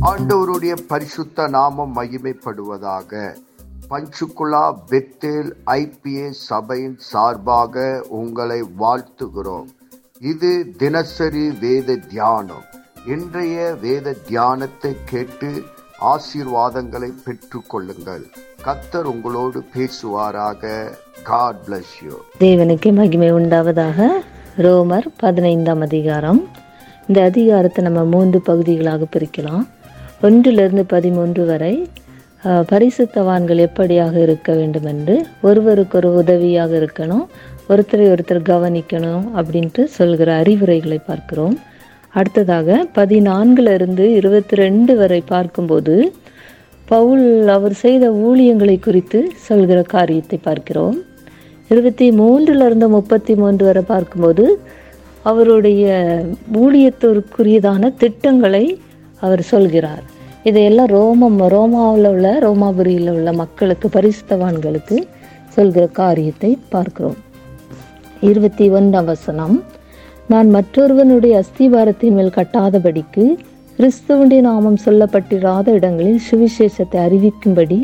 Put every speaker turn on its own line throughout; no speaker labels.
ஆண்டவருடைய பரிசுத்த நாமம் மகிமைப்படுவதாக. பஞ்சுகுலா பெத்தேல் ஐபிஏ சபையின் சார்பாக உங்களை வாழ்த்துகிறோம். இது தினசரி வேத தியானம். இன்றைய வேத தியானத்தை கேட்டு ஆசீர்வாதங்களை பெற்றுக்கொள்ளுங்கள் கத்தர் உங்களோடு பேசுவாராக. காட் பிளஸ் யூ
தேவனுக்கு மகிமை உண்டாவதாக. ரோமர் பதினைந்தாம் அதிகாரம். இந்த அதிகாரத்தை நம்ம மூன்று பகுதிகளாக பிரிக்கலாம். ஒன்றிலிருந்து பதிமூன்று வரை பரிசுத்தவான்கள் எப்படியாக இருக்க வேண்டும் என்று ஒருவருக்கொரு உதவியாக இருக்கணும் ஒருத்தரை ஒருத்தர் கவனிக்கணும் அப்படின்ட்டு சொல்கிற அறிவுரைகளை பார்க்கிறோம். அடுத்ததாக பதினான்கிலிருந்து இருபத்தி ரெண்டு வரை பார்க்கும்போது பவுல் அவர் செய்த ஊழியங்களை குறித்து சொல்கிற காரியத்தை பார்க்கிறோம். இருபத்தி மூன்றிலிருந்து முப்பத்தி மூன்று வரை பார்க்கும்போது அவருடைய ஊழியத்திற்குரியதான திட்டங்களை அவர் சொல்கிறார். இதையெல்லாம் ரோமம் ரோமாவில் உள்ள ரோமாபுரியில் உள்ள மக்களுக்கு பரிசுத்தவான்களுக்கு சொல்கிற காரியத்தை பார்க்கிறோம். இருபத்தி ஒன்றாம் வசனம். நான் மற்றொருவனுடைய அஸ்திவாரத்தின் மேல் கட்டாதபடிக்கு கிறிஸ்துவனுடைய நாமம் சொல்லப்பட்டிராத இடங்களில் சுவிசேஷத்தை அறிவிக்கும்படி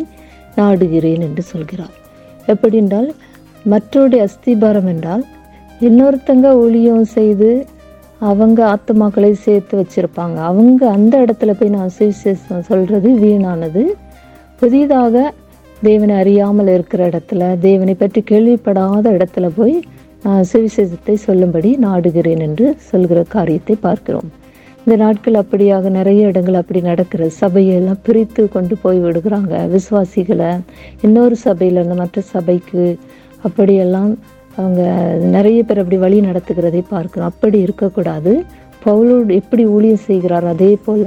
நாடுகிறேன் என்று சொல்கிறார். எப்படி என்றால் மற்றவருடைய அஸ்திபாரம் என்றால் இன்னொருத்தங்க ஊழியம் செய்து அவங்க ஆத்மாக்களை சேர்த்து வச்சிருப்பாங்க. அவங்க அந்த இடத்துல போய் நான் சுவிசேஷம் சொல்கிறது வீணானது. புதிதாக தேவனை அறியாமல் இருக்கிற இடத்துல தேவனை பற்றி கேள்விப்படாத இடத்துல போய் நான் சுவிசேஷத்தை சொல்லும்படி நாடுகிறேன் என்று சொல்கிற காரியத்தை பார்க்கிறோம். இந்த நாட்கள் அப்படியாக நிறைய இடங்கள் அப்படி நடக்கிற சபையெல்லாம் பிரித்து கொண்டு போய் விடுகிறாங்க. விசுவாசிகளை இன்னொரு சபையிலேருந்து மற்ற சபைக்கு அப்படியெல்லாம் அவங்க நிறைய பேர் அப்படி வழி நடத்துகிறதை பார்க்கணும் அப்படி இருக்கக்கூடாது. பவுலோடு எப்படி ஊழியம் செய்கிறார் அதே போல்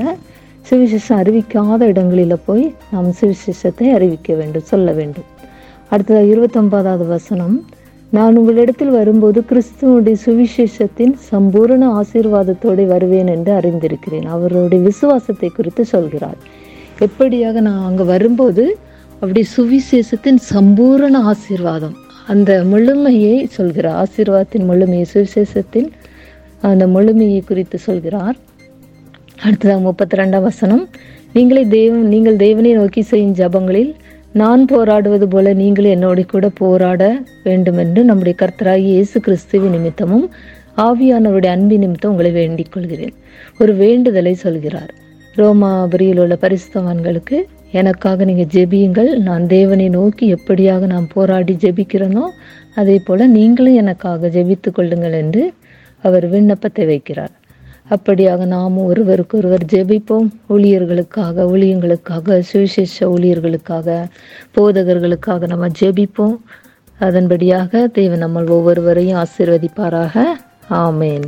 சுவிசேஷம் அறிவிக்காத இடங்களில் போய் நாம் சுவிசேஷத்தை அறிவிக்க வேண்டும் சொல்ல வேண்டும். அடுத்தது இருபத்தொன்பதாவது வசனம். நான் உங்களிடத்தில் வரும்போது கிறிஸ்துவனுடைய சுவிசேஷத்தின் சம்பூரண ஆசீர்வாதத்தோடு வருவேன் என்று அறிந்திருக்கிறேன். அவருடைய விசுவாசத்தை குறித்து சொல்கிறார். எப்படியாக நான் அங்கே வரும்போது அப்படி சுவிசேஷத்தின் சம்பூரண ஆசீர்வாதம். அந்த முழுமையை சொல்கிறார் ஆசீர்வாதத்தின் முழுமையை சுவிசேஷத்தின் அந்த முழுமையை குறித்து சொல்கிறார். அடுத்ததாக முப்பத்தி ரெண்டாம் வசனம் நீங்களே தெய்வம் நீங்கள் தெய்வனை நோக்கி செய்யும் ஜபங்களில் நான் போராடுவது போல நீங்களே என்னோட கூட போராட வேண்டும் என்று நம்முடைய கர்த்தராகி இயேசு கிறிஸ்துவின் நிமித்தமும் ஆவியானவருடைய அன்பின் நிமித்தம் உங்களை வேண்டிக் கொள்கிறேன். ஒரு வேண்டுதலை சொல்கிறார். ரோமாபுரியில் உள்ள பரிசுத்தவான்களுக்கு எனக்காக நீங்கள் ஜெபியுங்கள். நான் தேவனை நோக்கி எப்படியாக நான் போராடி ஜெபிக்கிறேனோ அதே போல் நீங்களும் எனக்காக ஜெபித்து கொள்ளுங்கள் என்று அவர் விண்ணப்பத்தை வைக்கிறார். அப்படியாக நாமும் ஒருவருக்கு ஒருவர் ஜெபிப்போம். ஊழியர்களுக்காக ஊழியங்களுக்காக சுவிசேஷ ஊழியர்களுக்காக போதகர்களுக்காக நம்ம ஜெபிப்போம். அதன்படியாக தேவன் நம்ம ஒவ்வொருவரையும் ஆசீர்வதிப்பாராக. ஆமேன்.